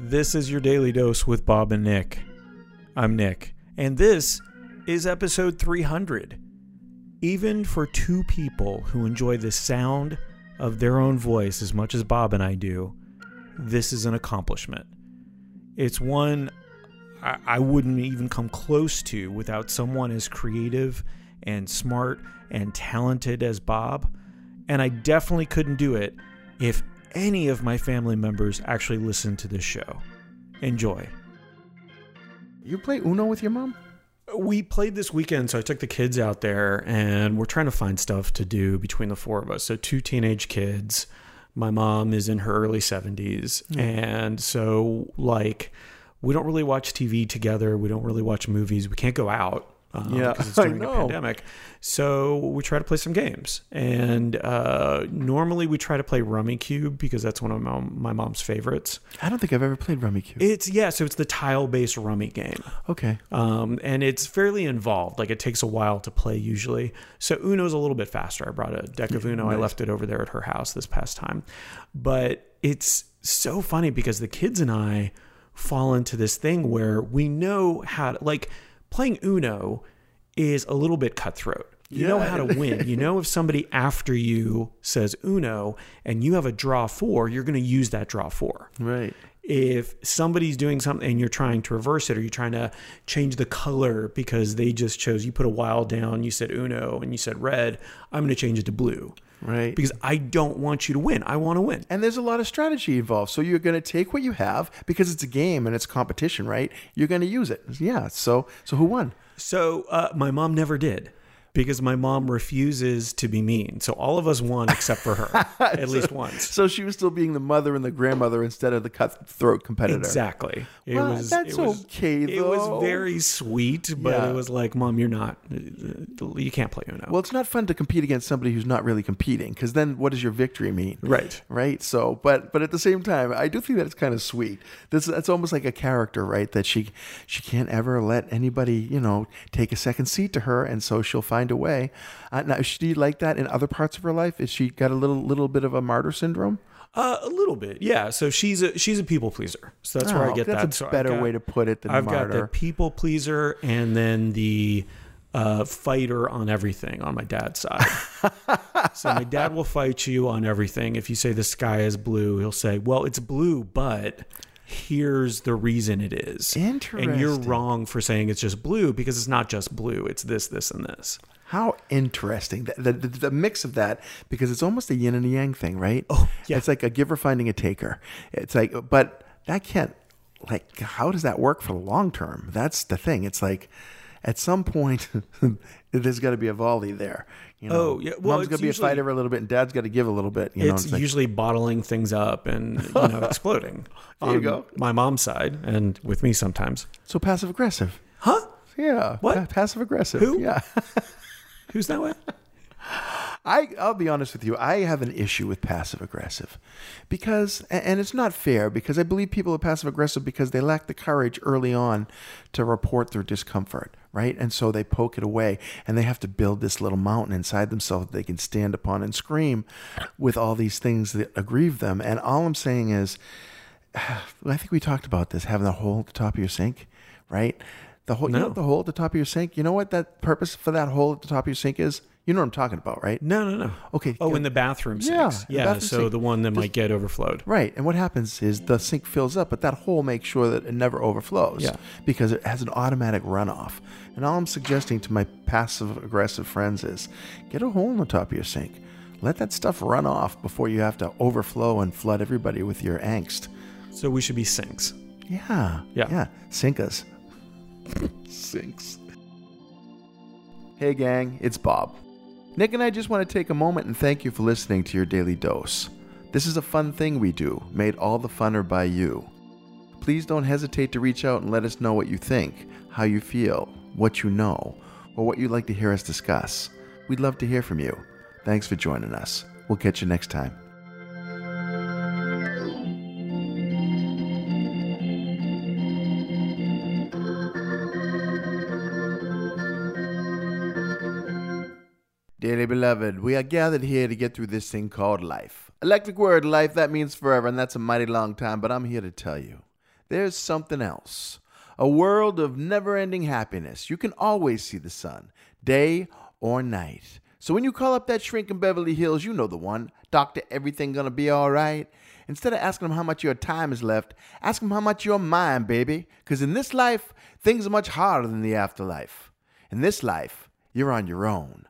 This is your daily dose with Bob and Nick. I'm Nick, and this is episode 300. Even for two people who enjoy the sound of their own voice as much as Bob and I do, this is an accomplishment. It's one I, wouldn't even come close to without someone as creative and smart and talented as Bob. And I definitely couldn't do it if any of my family members actually listen to this show. Enjoy. You play Uno with your mom? We played this weekend, so I took the kids out there and we're trying to find stuff to do between the four of us. So, two teenage kids. My mom is in her early 70s. Hmm. And so, like, we don't really watch TV together. We don't really watch movies. We can't go out. Um, Yeah, because it's I during a pandemic. So we try to play some games, and uh, normally we try to play Rummikub because that's one of my, mom, my mom's favorites. I don't think I've ever played Rummikub. It's yeah, so it's the tile-based Rummy game. okay. Um, and it's fairly involved. Like it takes a while to play usually. So Uno's a little bit faster. I brought a deck of Uno. I left it over there at her house this past time. But it's so funny because the kids and I fall into this thing where we know how to like playing Uno is a little bit cutthroat. You know how to win. You know if somebody after you says Uno and you have a draw four, you're going to use that draw four Right. If somebody's doing something and you're trying to reverse it or you're trying to change the color because they just chose you put a wild down you said uno and you said red i'm going to change it to blue Right. because i don't want you to win i want to win and there's a lot of strategy involved. So you're going to take what you have because it's a game and it's competition, right? You're going to use it. Yeah. So so who won? so uh, my mom never did because my mom refuses to be mean so all of us won except for her at least once So she was still being the mother and the grandmother instead of the cutthroat competitor. Exactly. It Well, was. that's it was, okay, It was very sweet, but Yeah. it was like, Mom, you're not. Uh, uh, you can't play Uno. Well, it's not fun to compete against somebody who's not really competing because then what does your victory mean? right. right so but but at the same time i do think that it's kind of sweet this that's almost like a character right that she she can't ever let anybody you know take a second seat to her and so she'll find a way uh, now is she like that in other parts of her life is she got a little little bit of a martyr syndrome Uh, a little bit, yeah. So she's a she's a people pleaser. So that's where I Oh, get that's that. a So better got- way to put it than I've got the people pleaser and then the uh, fighter on everything on my dad's side. so my dad will fight you on everything. If you say the sky is blue, he'll say, "Well, it's blue, but." Here's the reason it is. And you're wrong for saying it's just blue because it's not just blue. It's this, this, and this. How interesting the, the, the, the mix of that because it's almost a yin and a yang thing, right? Oh, yeah. It's like a giver finding a taker. It's like, but that can't, like, how does that work for the long term? That's the thing. It's like, at some point, there's got to be a volley there. You know, Oh, yeah. Well, mom's got to be usually- a fighter a little bit, and dad's got to give a little bit. You know, it's like, usually bottling things up and you know exploding. There you on go. My mom's side and with me sometimes. so passive aggressive. Huh? Yeah. What? Passive aggressive. Who? Yeah. Who's that way? I I'll be honest with you. I have an issue with passive aggressive because and it's not fair because I believe people are passive aggressive because they lack the courage early on to report their discomfort, right? And so they poke it away and they have to build this little mountain inside themselves that they can stand upon and scream with all these things that aggrieve them. And all I'm saying is I think we talked about this having a hole at the top of your sink, right? The hole, you know the hole at the top of your sink. You know what that purpose for that hole at the top of your sink is. You know what I'm talking about, right? No, no, no. Okay, Oh, in the bathroom Yeah, sinks. the Yeah. bathroom so sink. the one that might get overflowed. Right. And what happens is the sink fills up, but that hole makes sure that it never overflows. Yeah. Because it has an automatic runoff. And all I'm suggesting to my passive aggressive friends is get a hole in the top of your sink. Let that stuff run off before you have to overflow and flood everybody with your angst. So we should be sinks. Yeah. Yeah. Yeah. Sink us. Sinks. Hey, gang, it's Bob. Nick and I just want to take a moment and thank you for listening to your daily dose. This is a fun thing we do, made all the funner by you. Please don't hesitate to reach out and let us know what you think, how you feel, what you know, or what you'd like to hear us discuss. We'd love to hear from you. Thanks for joining us. We'll catch you next time. Dearly beloved, we are gathered here to get through this thing called life. Electric word, life, that means forever, and that's a mighty long time, but I'm here to tell you there's something else. A world of never ending happiness. You can always see the sun, day or night. So when you call up that shrink in Beverly Hills, you know the one. Doctor, everything gonna be all right? Instead of asking him how much your time is left, ask him how much your mind, baby. Because in this life, things are much harder than the afterlife. In this life, you're on your own.